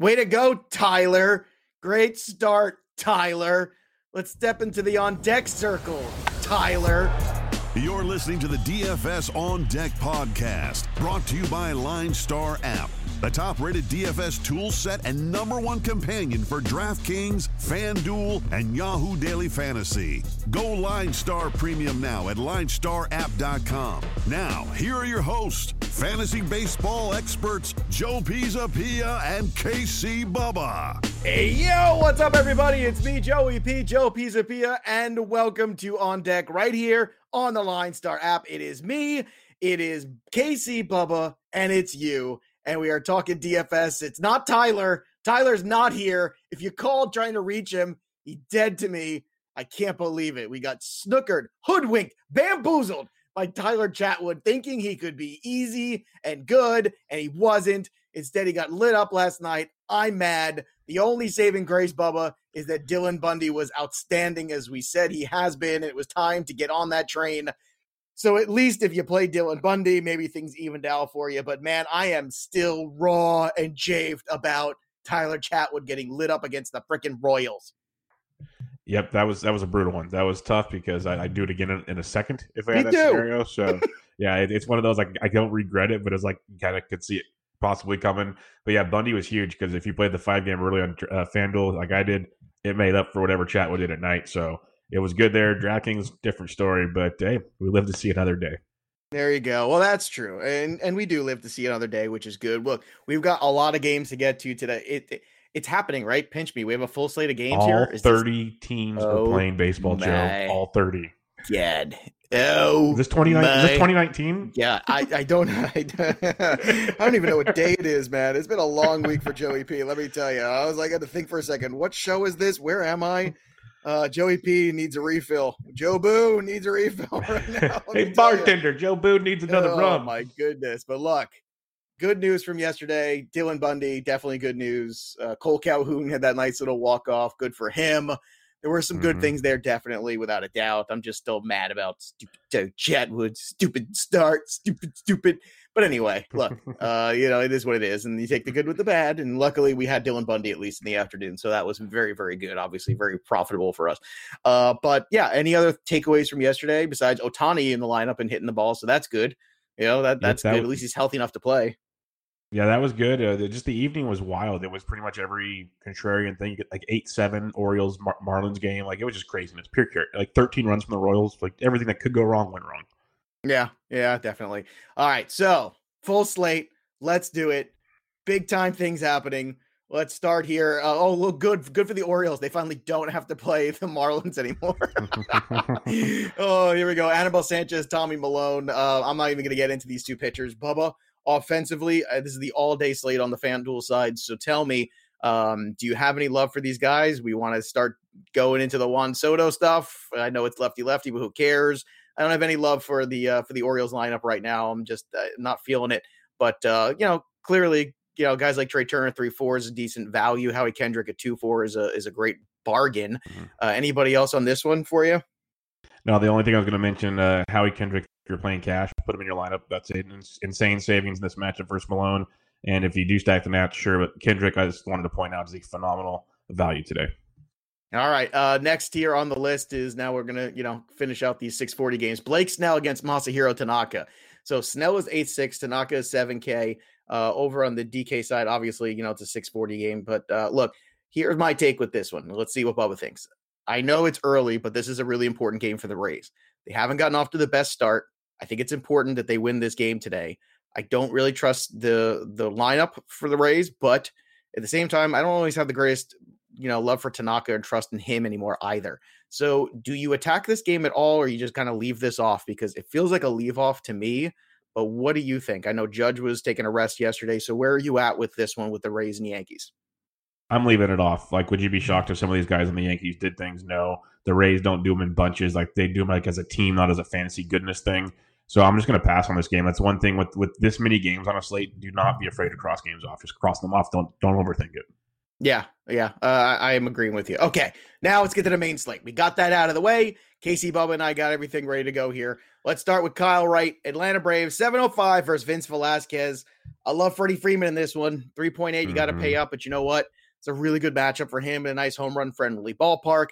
Way to go, Tyler. Great start, Tyler. Let's step into the on deck circle, Tyler. You're listening to the DFS On Deck podcast, brought to you by Line Star app, the top rated DFS tool set and number one companion for DraftKings, FanDuel, and Yahoo Daily Fantasy. Go Line Star Premium now at linestarapp.com. Now, here are your hosts, fantasy baseball experts Joe Pisapia and KC Bubba. Hey, yo, what's up, everybody? It's me, Joey P, Joe Pisapia, and welcome to On Deck right here on the Line Star app. It is me, it is KC Bubba, and it's you. And we are talking DFS. It's not Tyler. Tyler's not here. If you called trying to reach him, he dead to me. I can't believe it. We got snookered, hoodwinked, bamboozled by Tyler Chatwood, thinking he could be easy and good, and he wasn't. Instead, he got lit up last night. I'm mad. The only saving grace, Bubba, is that Dylan Bundy was outstanding as we said he has been. And it was time to get on that train. So at least if you play Dylan Bundy, maybe things evened out for you. But man, I am still raw and javed about Tyler Chatwood getting lit up against the freaking Royals. Yep, that was that was a brutal one. That was tough because I, I do it again in, in, a second if I Me had that too. scenario. So yeah, it, it's one of those like I don't regret it, but it's like you kind of could see it possibly coming. But yeah, Bundy was huge because if you played the five game early on uh, FanDuel like I did, it made up for whatever chat we did at night. So it was good there. DraftKings different story, but hey, we live to see another day. There you go. Well, that's true, and and we do live to see another day, which is good. Look, we've got a lot of games to get to today. It, it it's happening, right? Pinch me. We have a full slate of games All here. Is this- thirty teams Oh, are playing baseball, Joe. All thirty. God. Oh, Is this twenty nine? Is this twenty nineteen? Yeah, I, I don't I, don't- I don't even know what day it is, man. It's been a long week for Joey P. Let me tell you. I was like, I had to think for a second. What show is this? Where am I? Uh, Joey P needs a refill. Joe Boo needs a refill right now. Hey, tell you. bartender, Joe Boone needs another oh, rum. my goodness. But look, good news from yesterday. Dylan Bundy, definitely good news. Uh, Cole Calhoun had that nice little walk off. Good for him. There were some good Mhm. things there, definitely, without a doubt. I'm just still mad about stupid Chatwood, stupid start, stupid, stupid. But anyway, look, uh, you know, it is what it is. And you take the good with the bad. And luckily, we had Dylan Bundy at least in the afternoon. So that was very, very good. Obviously, very profitable for us. Uh, but yeah, any other takeaways from yesterday besides Ohtani in the lineup and hitting the ball? So that's good. You know, that, that's that good. was- At least he's healthy enough to play. Yeah, that was good. Uh, the- just the evening was wild. It was pretty much every contrarian thing. You get like eight seven Orioles Mar- Marlins game. Like it was just craziness. Pure cure. Like thirteen runs from the Royals. Like everything that could go wrong went wrong. Yeah, yeah, definitely. All right, so full slate. Let's do it. Big time things happening. Let's start here. Uh, oh, look, good, good for the Orioles. They finally don't have to play the Marlins anymore. oh, here we go. Anibal Sanchez, Tommy Milone. Uh, I'm not even going to get into these two pitchers. Bubba, offensively, uh, this is the all day slate on the FanDuel side. So tell me, um, do you have any love for these guys? We want to start going into the Juan Soto stuff. I know it's lefty lefty, but who cares? I don't have any love for the uh, for the Orioles lineup right now. I'm just uh, not feeling it. But uh, you know, clearly, you know, guys like Trea Turner three four is a decent value. Howie Kendrick at two four is a is a great bargain. Mhm. Uh, anybody else on this one for you? no, the only thing I was going to mention, uh, Howie Kendrick. You're playing cash, put him in your lineup. That's. Insane savings in this matchup versus Milone. And if you do stack the Nats, sure. But Kendrick, I just wanted to point out, is a phenomenal value today. All right. Uh, next here on the list is now we're gonna you know finish out these 640 games. Blake Snell against Masahiro Tanaka. So Snell is eight six, Tanaka is seven K. Uh, over on the DK side, obviously you know it's a 640 game. But uh, look, here's my take with this one. Let's see what Bubba thinks. I know it's early, but this is a really important game for the Rays. They haven't gotten off to the best start. I think it's important that they win this game today. I don't really trust the the lineup for the Rays, but at the same time, I don't always have the greatest you know love for Tanaka and trust in him anymore either. So, do you attack this game at all, or you just kind of leave this off because it feels like a leave off to me? But what do you think? I know Judge was taking a rest yesterday, so where are you at with this one with the Rays and Yankees? I'm leaving it off. Like, would you be mm-hmm. shocked if some of these guys in the Yankees did things? No, the Rays don't do them in bunches. Like they do them like as a team, not as a fantasy goodness thing. So I'm just going to pass on this game. That's one thing with with this many games on a slate. Do not be afraid to cross games off. Just cross them off. Don't don't overthink it. Yeah, yeah, uh, I am agreeing with you. Okay, now let's get to the main slate. We got that out of the way. KC Bubba and I got everything ready to go here. Let's start with Kyle Wright, Atlanta Braves, 705 versus Vince Velasquez. I love Freddie Freeman in this one. 3.8, you got to pay up, but you know what? It's a really good matchup for him in a nice home run friendly ballpark.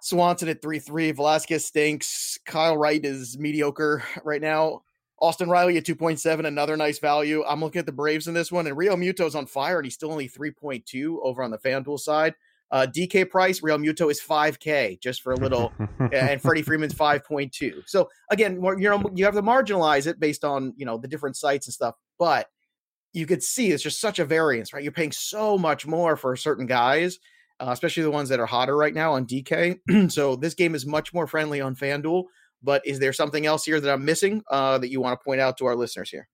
Swanson at 3 3. Velasquez stinks. Kyle Wright is mediocre right now. Austin Riley at 2.7, another nice value. I'm looking at the Braves in this one, and Realmuto's on fire, and he's still only 3.2 over on the FanDuel side. Uh, DK price, Realmuto is 5K just for a little and Freddie Freeman's 5.2. So again, you know, you have to marginalize it based on, you know, the different sites and stuff, but you could see it's just such a variance, right? You're paying so much more for certain guys, uh, especially the ones that are hotter right now on DK. so this game is much more friendly on FanDuel, but is there something else here that I'm missing uh, that you want to point out to our listeners here?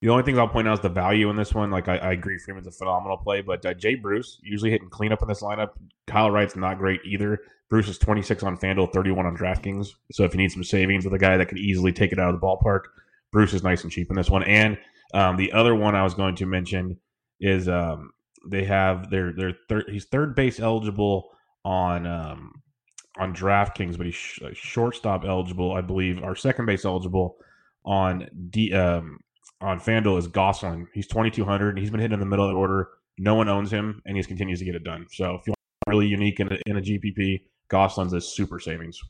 The only thing I'll point out is the value in this one. Like I, I agree, Freeman's a phenomenal play, but uh, Jay Bruce usually hitting cleanup in this lineup. Kyle Wright's not great either. Bruce is 26 on FanDuel, 31 on DraftKings. So if you need some savings with a guy that could easily take it out of the ballpark, Bruce is nice and cheap in this one. And um, the other one I was going to mention is um, they have their their third. He's third base eligible on um, on DraftKings, but he's sh- uh, shortstop eligible, I believe, or second base eligible on D. Um, on FanDuel is Gosselin. He's 2,200. He's been hitting in the middle of the order. No one owns him, and he continues to get it done. So if you want really unique in a, in a GPP, Gosselin's a super savings.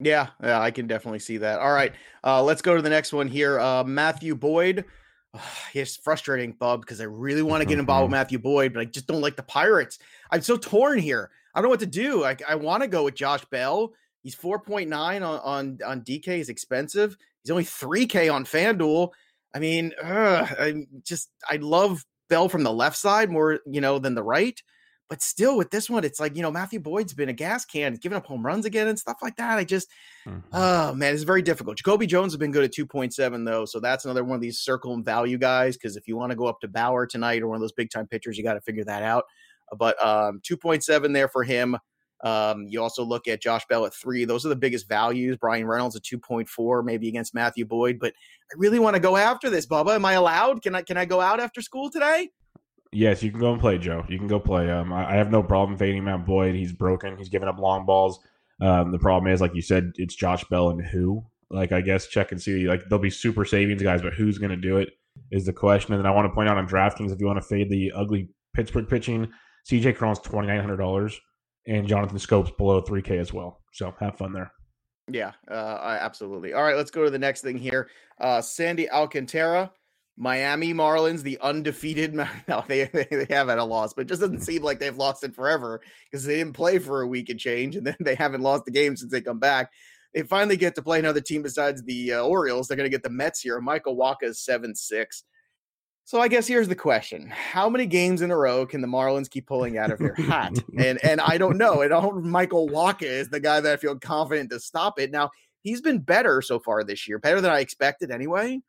Yeah, yeah, I can definitely see that. All right, uh, let's go to the next one here. Uh, Matthew Boyd. it's frustrating, Bub, because I really want to get involved with mm-hmm. Matthew Boyd, but I just don't like the Pirates. I'm so torn here. I don't know what to do. I, I want to go with Josh Bell. He's 4.9 on, on on DK. Is expensive. He's only 3K on FanDuel. I mean, ugh, I just I love Bell from the left side more, you know, than the right. But still, with this one, it's like you know Matthew Boyd's been a gas can, giving up home runs again and stuff like that. I just, Mhm. oh man, it's very difficult. Jacoby Jones has been good at two point seven though, so that's another one of these circle and value guys. Because if you want to go up to Bauer tonight or one of those big time pitchers, you got to figure that out. But um, two point seven there for him. Um, you also look at Josh Bell at three. Those are the biggest values. Bryan Reynolds at two point four, maybe against Matthew Boyd. But I really want to go after this, Bubba. Am I allowed? Can I can I go out after school today? Yes, you can go and play, Joe. You can go play. Um, I, I have no problem fading Matt Boyd. He's broken. He's giving up long balls. Um, the problem is, like you said, it's Josh Bell and who. Like I guess check and see. Like there'll be super savings guys, but who's going to do it is the question. And then I want to point out on DraftKings if you want to fade the ugly Pittsburgh pitching, CJ Cron's twenty nine hundred dollars, and Jonathan Schoop's below three K as well. So have fun there. Yeah, uh, absolutely. All right, let's go to the next thing here. Uh, Sandy Alcantara, Miami Marlins, the undefeated. No, they they have had a loss, but it just doesn't seem like they've lost it forever because they didn't play for a week and change, and then they haven't lost the game since they come back. They finally get to play another team besides the uh, Orioles. They're going to get the Mets here. Michael Wacha is seven six. So I guess here's the question: How many games in a row can the Marlins keep pulling out of their hat? and and I don't know. And all Michael Wacha is the guy that I feel confident to stop it. Now he's been better so far this year, better than I expected anyway.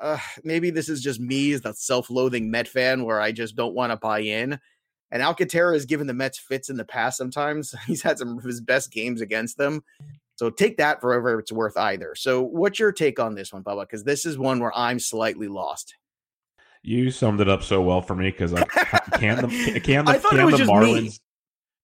Uh, maybe this is just me as the self-loathing Met fan where I just don't want to buy in. And Alcantara has given the Mets fits in the past sometimes. He's had some of his best games against them. So take that for whatever it's worth either. So what's your take on this one, Bubba? Because this is one where I'm slightly lost. You summed it up so well for me because like, can the can the I can the me. Marlins?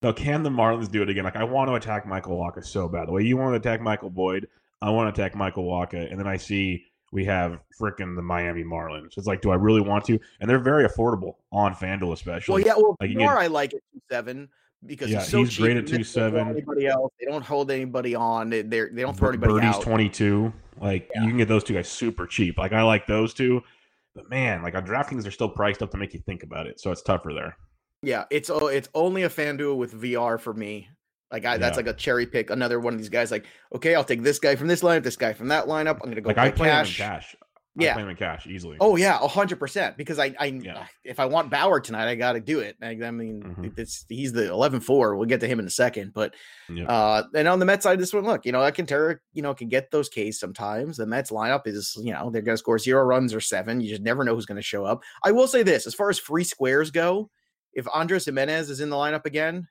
No, can the Marlins do it again? Like I want to attack Michael Wacha so bad. The way you want to attack Michael Boyd, I want to attack Michael Wacha, and then I see we have freaking the Miami Marlins. It's like, do I really want to? And they're very affordable on FanDuel, especially. Well, yeah, well, Like, get- I like two seven because Yeah, he's so he's cheap. great at they throw 2.7. Anybody else? They don't hold anybody on. They they're, don't throw anybody Birdie's out. twenty two. Like you can get those two guys super cheap. Like I like those two, but man, like on DraftKings, they're still priced up to make you think about it. So it's tougher there. Yeah, it's it's only a FanDuel with VR for me. Like I, that's like a cherry pick. Another one of these guys. Like, okay, I'll take this guy from this lineup, this guy from that lineup. I'm gonna go Like I play cash. cash. Yeah. I play them in cash easily. Oh yeah, a hundred percent. Because I, I, Yeah. if I want Bauer tonight, I got to do it. I, I mean, Mhm. it's he's the 11-4. We'll get to him in a second, but Yep. uh, and on the Mets side, this one, look, you know, Alcantara, you know, can get those Ks sometimes. The Mets lineup is, you know, they're to score zero runs or seven. You just never know who's going to show up. I will say this: as far as free squares go, if Andres Gimenez is in the lineup again,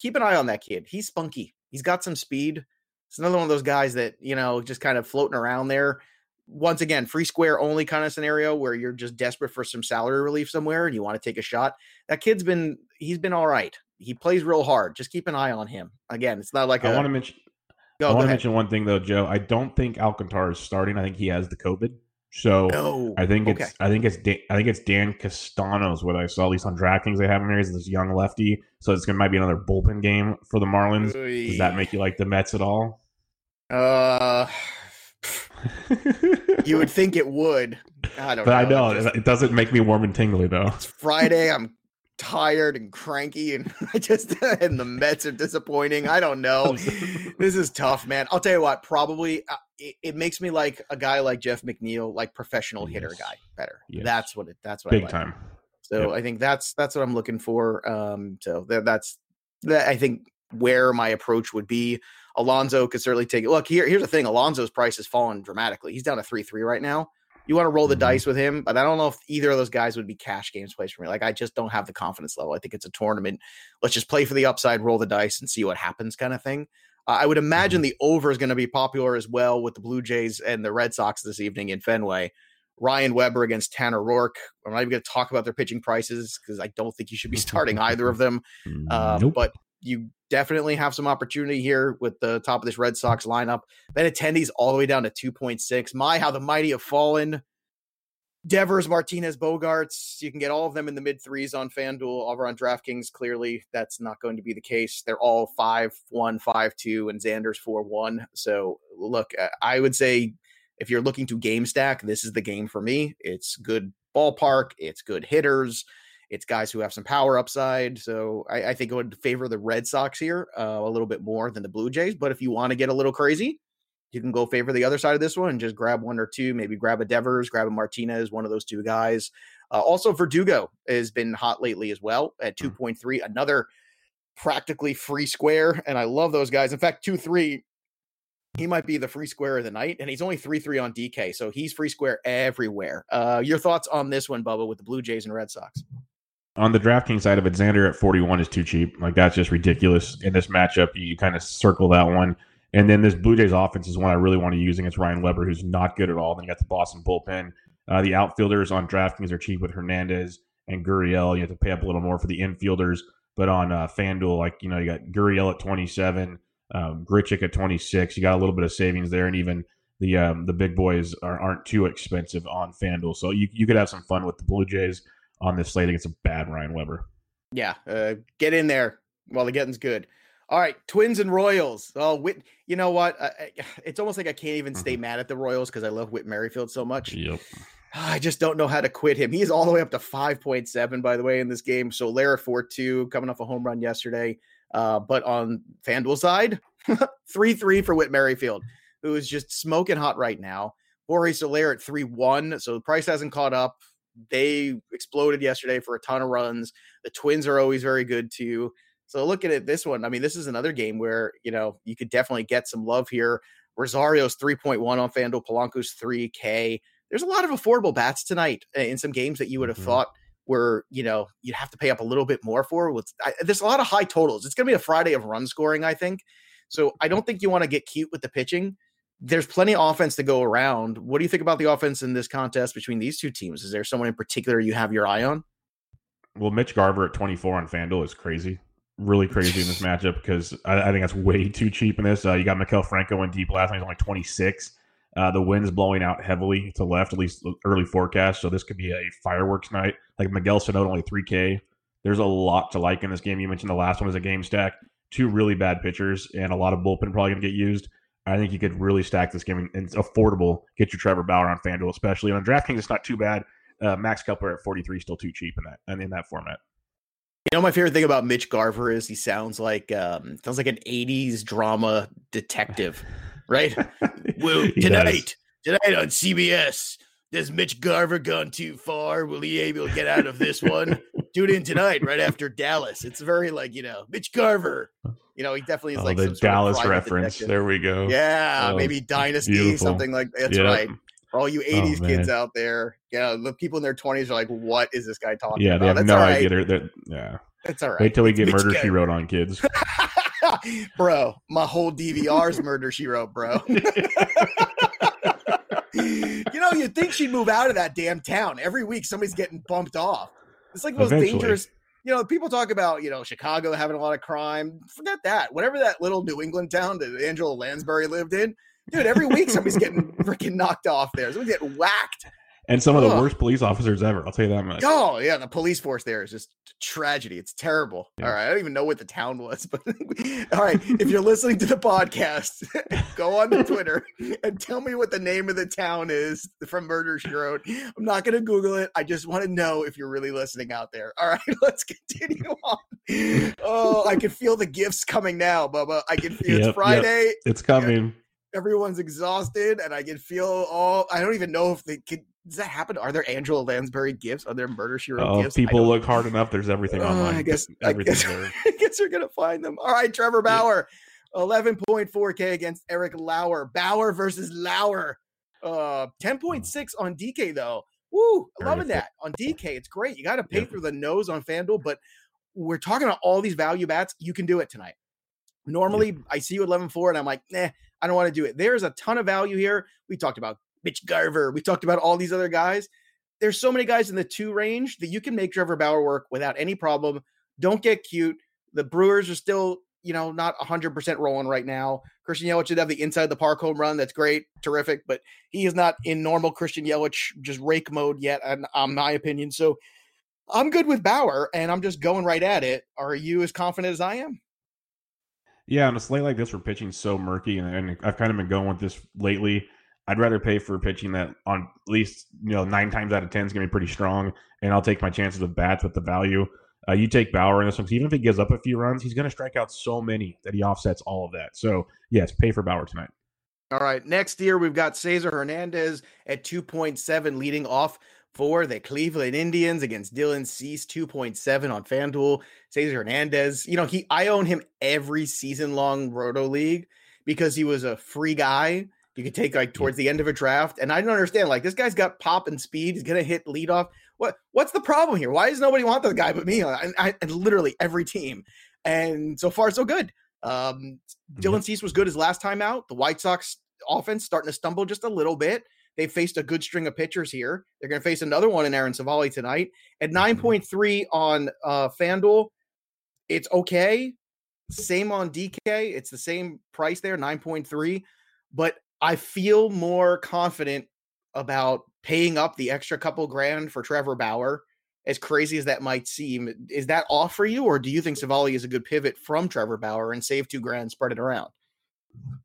keep an eye on that kid. He's spunky. He's got some speed. It's another one of those guys that you know just kind of floating around there. Once again, free square only kind of scenario where you're just desperate for some salary relief somewhere and you want to take a shot. That kid's been he's been all right. He plays real hard. Just keep an eye on him. Again, it's not like I a want to mention. I want to mention one thing though, Joe. I don't think Alcantara is starting. I think he has the COVID. So no. I think okay. it's I think it's Dan, I think it's Dan Castano's what I saw at least on DraftKings they have him there. He's this young lefty, so it's gonna might be another bullpen game for the Marlins. Oy. Does that make you like the Mets at all? Uh, you would think it would. I don't but know. I know just, it doesn't make me warm and tingly though. It's Friday. I'm tired and cranky, and I just and the Mets are disappointing. I don't know. this is tough, man. I'll tell you what. Probably uh, it, it, makes me like a guy like Jeff McNeil, like professional yes. hitter guy, better. Yes. That's what it. That's what big like. time. So yep. I think that's that's what I'm looking for. Um, so that's that. I think where my approach would be. Alonso could certainly take it. Look here. Here's the thing: Alonso's price has fallen dramatically. He's down to three three right now. You want to roll the mm-hmm. dice with him, but I don't know if either of those guys would be cash games plays for me. Like I just don't have the confidence level. I think it's a tournament. Let's just play for the upside, roll the dice, and see what happens, kind of thing. Uh, I would imagine mm-hmm. the over is going to be popular as well with the Blue Jays and the Red Sox this evening in Fenway. Ryan Weber against Tanner Roark. I'm not even going to talk about their pitching prices because I don't think you should be starting either of them. Uh, nope. But you definitely have some opportunity here with the top of this Red Sox lineup. Benintendi's all the way down to 2.6. My, how the mighty have fallen. Devers, Martinez, Bogaerts. You can get all of them in the mid threes on FanDuel. Over on DraftKings, clearly that's not going to be the case. They're all 5 1, 5 2, and Xander's 4 1. So, look, uh, I would say if you're looking to game stack, this is the game for me. It's good ballpark, it's good hitters. It's guys who have some power upside. So I, I think I would favor the Red Sox here uh, a little bit more than the Blue Jays. But if you want to get a little crazy, you can go favor the other side of this one and just grab one or two, maybe grab a Devers, grab a Martinez, one of those two guys. Uh, also, Verdugo has been hot lately as well at hmm. 2.3, another practically free square. And I love those guys. In fact, 2 3, he might be the free square of the night. And he's only 3 3 on DK. So he's free square everywhere. Uh, your thoughts on this one, Bubba, with the Blue Jays and Red Sox? on the DraftKings side of it, Xander at 41 is too cheap. Like that's just ridiculous. In this matchup, you kind of circle that one. And then this Blue Jays offense is one I really want to use against Ryan Weber, who's not good at all. Then you got the Boston bullpen. Uh, the outfielders on DraftKings are cheap with Hernandez and Gurriel. You have to pay up a little more for the infielders. But on uh, FanDuel, like, you know, you got Gurriel at 27, um, Grichuk at 26. You got a little bit of savings there. And even the um, the big boys are, aren't too expensive on FanDuel. So you, you could have some fun with the Blue Jays on this slate against a bad Ryan Weber. Yeah, uh, get in there while the getting's good. All right, Twins and Royals. Oh, Whit, you know what? it's almost like I can't even stay mm-hmm. mad at the Royals because I love Whit Merrifield so much. Yep. I just don't know how to quit him. He's all the way up to 5.7, by the way, in this game. So Lara 4 2, coming off a home run yesterday. Uh, but on FanDuel side, 3 3 for Whit Merrifield, who is just smoking hot right now. Jorge Soler at 3 1. So the price hasn't caught up they exploded yesterday for a ton of runs. The Twins are always very good too. So looking at it. this one, I mean, this is another game where you know you could definitely get some love here. Rosario's 3.1 on FanDuel, Polanco's 3K. There's a lot of affordable bats tonight uh, in some games that you would have mm-hmm. thought were, you know, you'd have to pay up a little bit more for. With I, there's a lot of high totals. It's going to be a Friday of run scoring, I think. So I don't think you want to get cute with the pitching there's plenty of offense to go around. What do you think about the offense in this contest between these two teams? Is there someone in particular you have your eye on? Well, Mitch Garver at 24 on FanDuel is crazy. Really crazy in this matchup because I, I, think that's way too cheap in this. Uh, you got Maikel Franco in deep last night, he's only 26. Uh, the wind's blowing out heavily to left, at least early forecast. So this could be a fireworks night. Like Miguel Sano, only 3K. There's a lot to like in this game. You mentioned the last one was a game stack. Two really bad pitchers and a lot of bullpen probably going to get used. I think you could really stack this game and it's affordable. Get your Trevor Bauer on FanDuel, especially. And on DraftKings, it's not too bad. Uh, Max Kepler at 43 still too cheap in that and in that format. You know, my favorite thing about Mitch Garver is he sounds like um sounds like an 80s drama detective, right? well, tonight, tonight on CBS, has Mitch Garver gone too far? Will he able to get out of this one? Tune in tonight, right after Dallas. It's very like you know Mitch Garver. You know, he definitely is oh, like the Dallas reference. Detective. There we go. Yeah, oh, maybe Dynasty, beautiful. something like that's right. For all you '80s oh, kids out there, yeah, the people in their 20s are like, "What is this guy talking yeah, about?" Yeah, they have no idea. They're, yeah, that's all right. Wait till we get Mitch Murder She Wrote on kids. bro, my whole DVR's Murder She Wrote, bro. you know, you'd think she'd move out of that damn town. Every week somebody's getting bumped off. It's like the most Eventually. dangerous you know, people talk about, you know, Chicago having a lot of crime. Forget that. Whatever that little New England town that Angela Lansbury lived in, dude, every week somebody's getting freaking knocked off there. Somebody's getting whacked. And some of the worst police officers ever. I'll tell you that much. Oh yeah, the police force there is just tragedy. It's terrible. Yeah. All right, I don't even know what the town was, but all right. if you're listening to the podcast, go on to Twitter and tell me what the name of the town is from Murder She Wrote. I'm not going to Google it. I just want to know if you're really listening out there. All right, let's continue on. Oh, I can feel the gifts coming now, Bubba. I can feel yep, it's Friday. Yep. It's coming everyone's exhausted and I can feel all I don't even know if they could does that happen? Are there Angela Lansbury gifts? Are there Murder She Wrote oh, gifts? People look hard enough. There's everything uh, online. I guess. Everything I guess, I guess you're gonna find them. All right, Trevor Bauer, 11.4k against Eric Lauer. Bauer versus Lauer. Uh, 10.6 on DK though. Woo, loving that on DK. It's great. You got to pay yeah. through the nose on FanDuel, but we're talking about all these value bats. You can do it tonight. Normally, yeah. I see you at 11.4 and I'm like, nah, I don't want to do it. There's a ton of value here. We talked about Mitch Garver. We talked about all these other guys. There's so many guys in the two range that you can make Trevor Bauer work without any problem. Don't get cute. The Brewers are still, you know, not 100% rolling right now. Christian Yelich should have the inside the park home run. That's great, terrific, but he is not in normal Christian Yelich just rake mode yet, in, in uh, my opinion. So I'm good with Bauer, and I'm just going right at it. Are you as confident as I am? Yeah, on a slate like this, where pitching's so murky, and, and I've kind of been going with this lately. I'd rather pay for pitching that on at least you know nine times out of ten is going to be pretty strong, and I'll take my chances with bats with the value. Uh, you take Bauer in this one, even if he gives up a few runs, he's going to strike out so many that he offsets all of that. So yes, pay for Bauer tonight. All right, next year we've got Cesar Hernandez at two point seven, leading off for the Cleveland Indians against Dylan Cease, 2.7 on FanDuel. Cesar Hernandez, you know, he I own him every season long Roto League because he was a free guy you could take like towards the end of a draft. And I don't understand. Like this guy's got pop and speed. He's gonna hit leadoff. What what's the problem here? Why does nobody want the guy but me? And, I, and literally every team. And so far, so good. Um, Dylan mm-hmm. Cease was good his last time out. The White Sox offense starting to stumble just a little bit. They faced a good string of pitchers here. They're going to face another one in Aaron Civale tonight at 9.3 mm-hmm. on uh, FanDuel. It's okay. Same on DK. It's the same price there, 9.3. But I feel more confident about paying up the extra couple grand for Trevor Bauer. As crazy as that might seem, is that off for you, or do you think Civale is a good pivot from Trevor Bauer and save two grand, spread it around?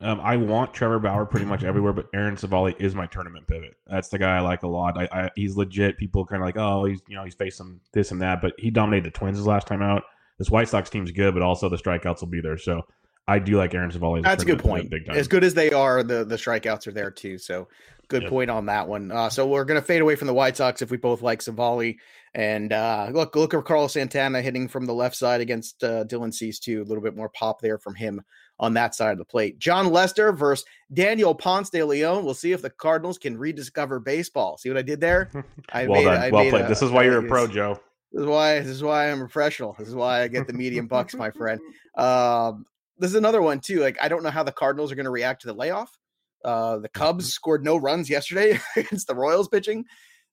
Um, I want Trevor Bauer pretty much everywhere, but Aaron Civale is my tournament pivot. That's the guy I like a lot. I, I he's legit. People kind of like, oh, he's you know he's faced some this and that, but he dominated the Twins his last time out. This White Sox team's good, but also the strikeouts will be there. So I do like Aaron Civale. That's a good point. As good as they are, the the strikeouts are there too. So good yep. point on that one. Uh, so we're gonna fade away from the White Sox if we both like Civale. And uh, look, look at Carlos Santana hitting from the left side against uh, Dylan Cease too. A little bit more pop there from him on that side of the plate. Jon Lester versus Daniel Ponce de Leon. We'll see if the Cardinals can rediscover baseball. See what I did there? I well made, done. I well played. A, this is why you're a pro, Joe. This is why this is why I'm a professional. This is why I get the medium bucks, my friend. Um, this is another one too. Like I don't know how the Cardinals are going to react to the layoff. Uh, the Cubs mm-hmm. scored no runs yesterday against the Royals pitching.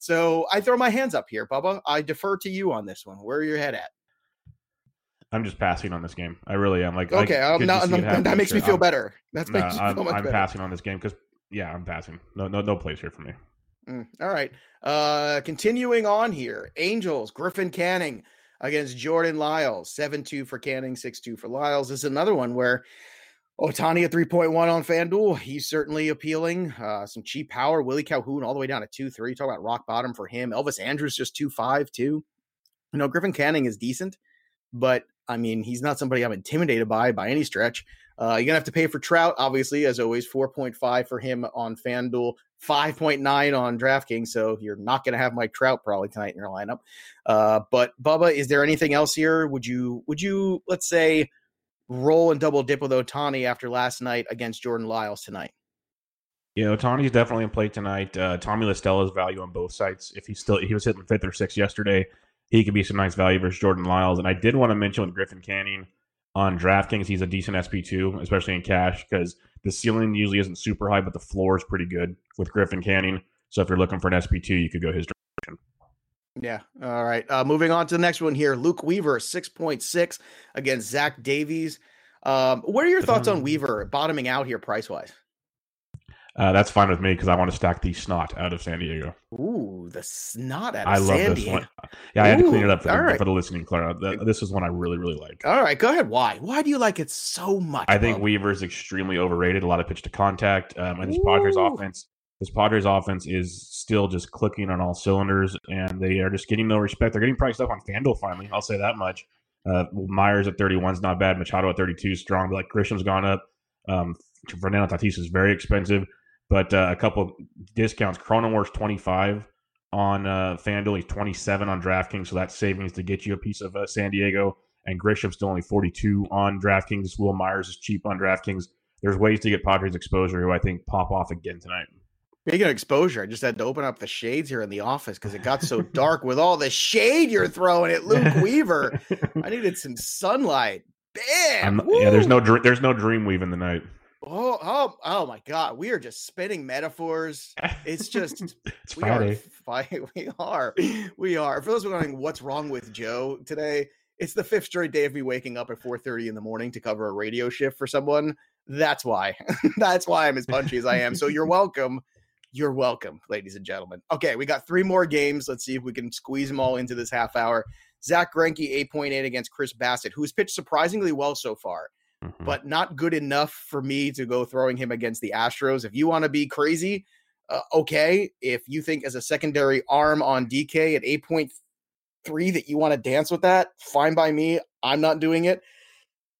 So I throw my hands up here, Bubba. I defer to you on this one. Where are your head at? I'm just passing on this game. I really am. Like, okay, I'm not, I'm, that makes me feel I'm, better. That's nah, I'm, I'm passing on this game because, yeah, I'm passing. No, no, no place here for me. Mm, all right. Uh, continuing on here, Angels Griffin Canning against Jordan Lyles. 7 2 for Canning, 6 2 for Lyles. This is another one where Ohtani at 3.1 on FanDuel. He's certainly appealing. Uh, some cheap power. Willie Calhoun all the way down to 2 3. Talk about rock bottom for him. Elvis Andrus just 2 5 too. You know, Griffin Canning is decent, but I mean, he's not somebody I'm intimidated by by any stretch. Uh, you're gonna have to pay for Trout, obviously, as always. 4.5 for him on FanDuel, 5.9 on DraftKings. So you're not gonna have Mike Trout probably tonight in your lineup. Uh, but Bubba, is there anything else here? Would you would you let's say roll and double dip with Ohtani after last night against Jordan Lyles tonight? Yeah, Ohtani's definitely in play tonight. Uh, Tommy La Stella's value on both sides. If he's still he was hitting fifth or sixth yesterday, he could be some nice value versus Jordan Lyles. And I did want to mention with Griffin Canning on DraftKings, he's a decent SP2, especially in cash, because the ceiling usually isn't super high, but the floor is pretty good with Griffin Canning. So if you're looking for an SP2, you could go his direction. Yeah. All right. Uh, moving on to the next one here. Luke Weaver, 6.6 against Zach Davies. Um, what are your thoughts on Weaver bottoming out here price wise? Uh, that's fine with me because I want to stack the snot out of San Diego. Ooh, the snot out of I San love this Diego. one. Yeah, I had to clean it up for the, right. for the listening, Clara. The- This is one I really, really like. All right, go ahead. Why? Why do you like it so much? I think? Weaver is extremely overrated. A lot of pitch to contact, um, and this Padres offense, this Padres offense is still just clicking on all cylinders, and they are just getting no respect. They're getting priced up on Fanduel finally. I'll say that much. Uh, Myers at 31 is not bad. Machado at 32 is strong, but like Grisham's gone up. Um, Fernando Tatis is very expensive, but uh, a couple discounts. Cronenworth's 25 on uh, Fanduel. He's 27 on DraftKings, so that's savings to get you a piece of uh, San Diego. And Grisham's still only 42 on DraftKings. Wil Myers is cheap on DraftKings. There's ways to get Padres exposure, who I think pop off again tonight. Speaking of exposure, I just had to open up the shades here in the office because it got so dark with all the shade you're throwing at Luke Weaver. I needed some sunlight. Bam! Yeah, there's no dr- there's no dream weave in the night. Oh, oh, oh my God! We are just spinning metaphors. It's just It's we Friday. are. We are. We are. For those wondering what's wrong with Joe today, it's the fifth straight day of me waking up at 4:30 in the morning to cover a radio shift for someone. That's why. That's why I'm as punchy as I am. So you're welcome. You're welcome, ladies and gentlemen. Okay, we got three more games. Let's see if we can squeeze them all into this half hour. Zack Greinke 8.8 against Chris Bassitt, who's pitched surprisingly well so far Mhm. but not good enough for me to go throwing him against the Astros. If you want to be crazy, uh, okay. If you think as a secondary arm on DK at 8.3 that you want to dance with that, fine by me. I'm not doing it.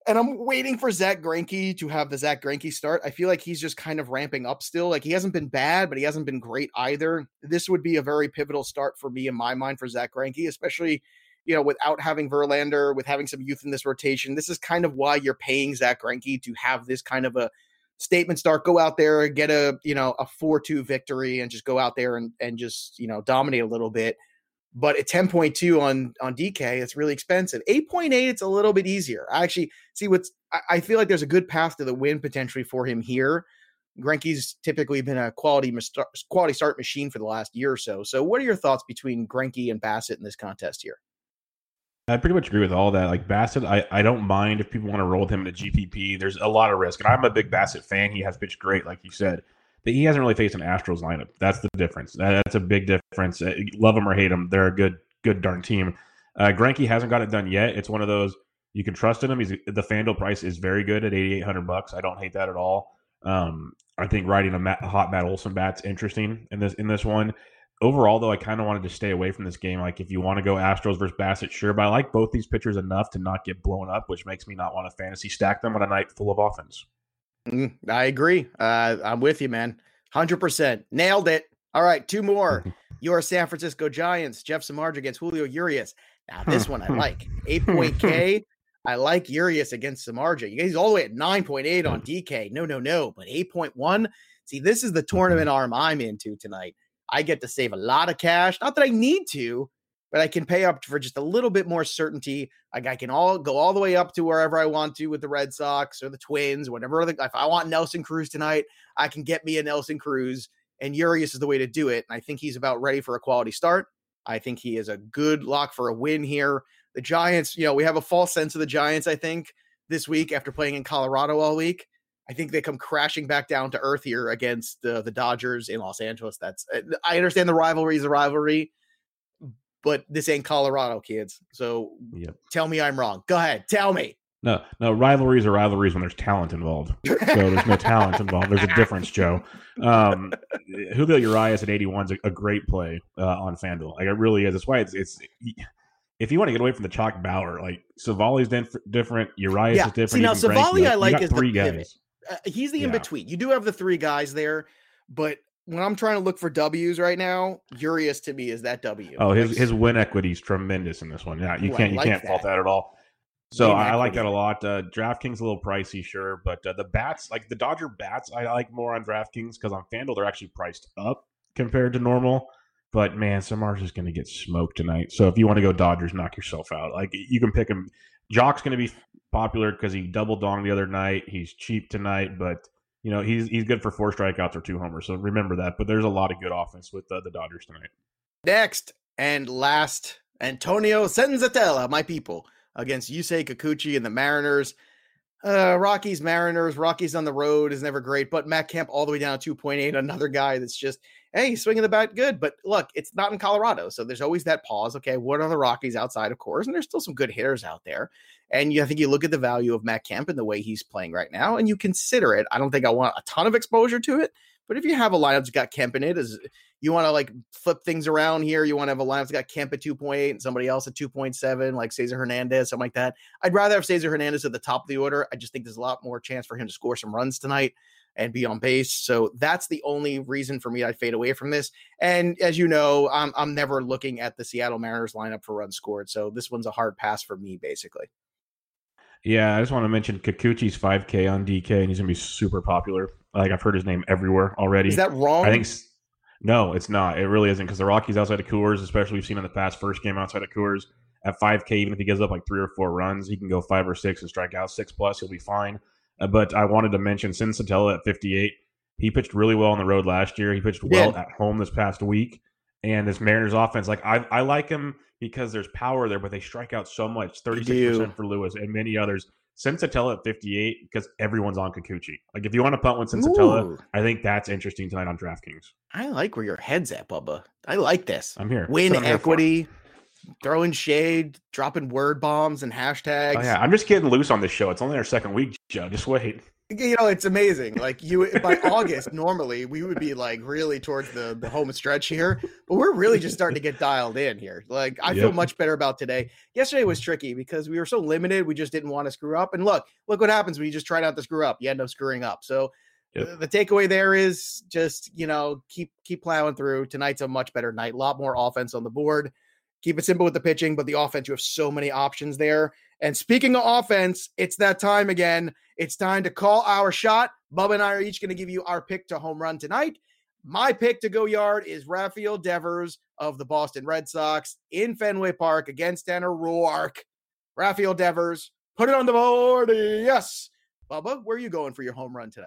And I'm waiting for Zack Greinke to have the Zack Greinke start. I feel like he's just kind of ramping up still. Like he hasn't been bad, but he hasn't been great either. This would be a very pivotal start for me in my mind for Zack Greinke, especially you know, without having Verlander, with having some youth in this rotation, this is kind of why you're paying Zack Greinke to have this kind of a statement start. Go out there and get a you know a four two victory, and just go out there and and just you know dominate a little bit. But at ten point two on on DK, it's really expensive. Eight point eight, it's a little bit easier. I actually see what's. I, feel like there's a good path to the win potentially for him here. Greinke's typically been a quality quality start machine for the last year or so. So, what are your thoughts between Greinke and Bassitt in this contest here? I pretty much agree with all that. Like Bassitt, I, I don't mind if people want to roll with him in a GPP. There's a lot of risk, and I'm a big Bassitt fan. He has pitched great, like you said, he hasn't really faced an Astros lineup. That's the difference. That's a big difference. Uh, Love him or hate him, they're a good good darn team. Uh, hasn't got it done yet. It's one of those you can trust in him. He's the Fanduel price is very good at 8,800 bucks. I don't hate that at all. Um, I think riding a Matt, hot Matt Olson bat's interesting in this in this one overall, though, I kind of wanted to stay away from this game. Like, if you want to go Astros versus Bassitt, sure, but I like both these pitchers enough to not get blown up, which makes me not want to fantasy stack them on a night full of offense. Mm, I agree. Uh, I'm with you, man. 100%. Nailed it. All right, two more. Your San Francisco Giants, Jeff Samardzija against Julio Urias. Now, this one I like. 8 point K. I like Urias against Samardzija. You guys all the way at 9.8 on DK. No, no, no. But 8.1. See, this is the tournament arm I'm into tonight. I get to save a lot of cash. Not that I need to, but I can pay up for just a little bit more certainty. Like I can all go all the way up to wherever I want to with the Red Sox or the Twins, whatever. Other, if I want Nelson Cruz tonight, I can get me a Nelson Cruz, and Urias is the way to do it. And I think he's about ready for a quality start. I think he is a good lock for a win here. The Giants, you know, we have a false sense of the Giants. I think this week after playing in Colorado all week. I think they come crashing back down to earth here against the the Dodgers in Los Angeles. That's uh, I understand the rivalry is a rivalry, but this ain't Colorado, kids. So Yep. tell me I'm wrong. Go ahead, tell me. No, no, rivalries are rivalries when there's talent involved. So there's no talent involved. There's a difference, Joe. Um, Julio Urias at 81 is a, a great play uh, on FanDuel. Like it really is. That's why it's it's. If you want to get away from the chalk Bauer, like Civale's diff- different, Urias Yeah. is different. See, now Civale I like is the three pivot. guys. Uh, he's the in between. You do have the three guys there, but when I'm trying to look for W's right now, Urias to me is that W. Oh, his Like, his win equity is tremendous in this one. Yeah, you can't you like can't fault that. that at all. So Game I like that a lot. Uh, DraftKings a little pricey, sure, but uh, the bats, like the Dodger bats, I like more on DraftKings because on FanDuel they're actually priced up compared to normal. But man, Samar's is going to get smoked tonight. So if you want to go Dodgers, knock yourself out. Like you can pick him. Joc's going to be popular because he double donged the other night. He's cheap tonight, but you know he's he's good for four strikeouts or two homers. So remember that. But there's a lot of good offense with uh, the Dodgers tonight. Next, And last, Antonio Senzatela, my people, against Yusei Kikuchi and the Mariners. Uh, Rockies, Mariners, Rockies on the road is never great, but Matt Kemp all the way down 2.8, another guy that's just, hey, swinging the bat good. But look, it's not in Colorado. So there's always that pause. Okay, what are the Rockies outside, of course? And there's still some good hitters out there. And you, I think you look at the value of Matt Kemp and the way he's playing right now, and you consider it. I don't think I want a ton of exposure to it, but if you have a lineup that's got Kemp in it, is you want to like flip things around here, you want to have a lineup that's got Kemp at 2.8 and somebody else at 2.7, like Cesar Hernandez, something like that. I'd rather have Cesar Hernandez at the top of the order. I just think there's a lot more chance for him to score some runs tonight and be on base. So that's the only reason for me I'd fade away from this. And as you know, I'm I'm never looking at the Seattle Mariners lineup for runs scored. So this one's a hard pass for me, basically. Yeah, I just want to mention Kikuchi's 5K on DK, and he's gonna be super popular. Like I've heard his name everywhere already. Is that wrong? I think no, it's not. It really isn't because the Rockies outside of Coors, especially we've seen in the past first game outside of Coors at 5K, even if he gives up like three or four runs, he can go five or six and strike out six plus. He'll be fine. Uh, but I wanted to mention Senzatela at 58. He pitched really well on the road last year. He pitched well at home this past week. And this Mariners offense, like I, I like him because there's power there, but they strike out so much 36% for Lewis and many others. Senzatela at 58 because everyone's on Kikuchi. Like if you want to punt with Senzatela, I think that's interesting tonight on DraftKings. I like where your head's at, Bubba. I like this. I'm here. Win equity, throwing shade, dropping word bombs and hashtags. Oh, yeah, I'm just getting loose on this show. It's only our second week, Joe. Just wait you know it's amazing. Like you by august normally we would be like really towards the the home stretch here but we're really just starting to get dialed in here. Like i yep. feel much better about today. Yesterday was tricky because we were so limited we just didn't want to screw up. And look look what happens when you just try not to screw up. You end up screwing up. So yep. the, the takeaway there is just you know keep keep plowing through. Tonight's a much better night. A lot more offense on the board keep it simple with the pitching but the offense you have so many options there and speaking of offense, it's that time again. It's time to call our shot. Bubba and I are each going to give you our pick to home run tonight. My pick to go yard is Rafael Devers of the Boston Red Sox in Fenway Park against Tanner Roark. Rafael Devers, put it on the board. Yes. Bubba, where are you going for your home run today?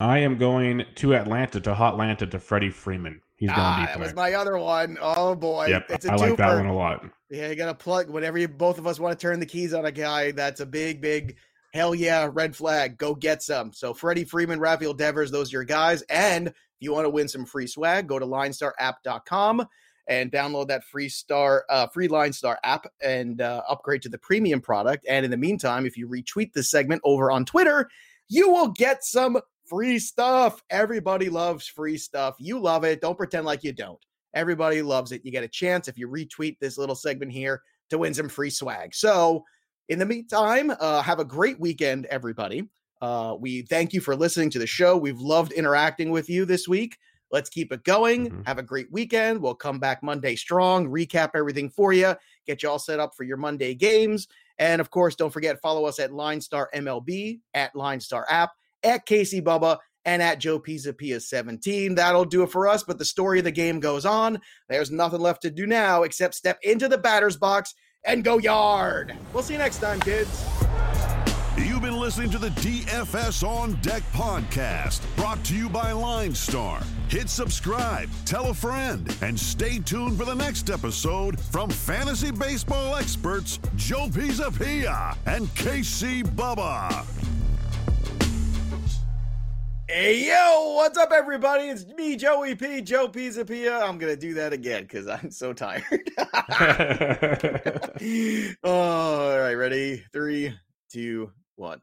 I am going to Atlanta, to Hot Atlanta, to Freddie Freeman. He's going ah. That was my other one. Oh boy, yep, it's a I like that one a lot. Yeah, you got to plug whenever you both of us want to turn the keys on a guy. That's a big, big hell yeah red flag. Go get some. So Freddie Freeman, Rafael Devers, those are your guys. And if you want to win some free swag, go to LineStarApp.com and download that free star uh, free line star app and uh, upgrade to the premium product and in the meantime if you retweet this segment over on twitter you will get some free stuff. Everybody loves free stuff. You love it. Don't pretend like you don't. Everybody loves it. You get a chance if you retweet this little segment here to win some free swag. So, in the meantime, uh, have a great weekend, everybody. Uh, we thank you for listening to the show. We've loved interacting with you this week. Let's keep it going. Mm-hmm. Have a great weekend. We'll come back Monday strong, recap everything for you, get you all set up for your Monday games. And of course, don't forget, follow us at Line Star MLB, at Line Star App, at KC Bubba and at Joe Pisapia 17. That'll do it for us, but the story of the game goes on. There's nothing left to do now except step into the batter's box and go yard. We'll see you next time, kids. You've been listening to the DFS On Deck podcast, brought to you by Line Star. Hit subscribe, tell a friend, and stay tuned for the next episode from fantasy baseball experts Joe Pisapia and KC Bubba. Hey yo, what's up, everybody? It's me, Joey P, Joe Pisapia. I'm gonna do that again because I'm so tired. oh, all right, ready? Three, two, one.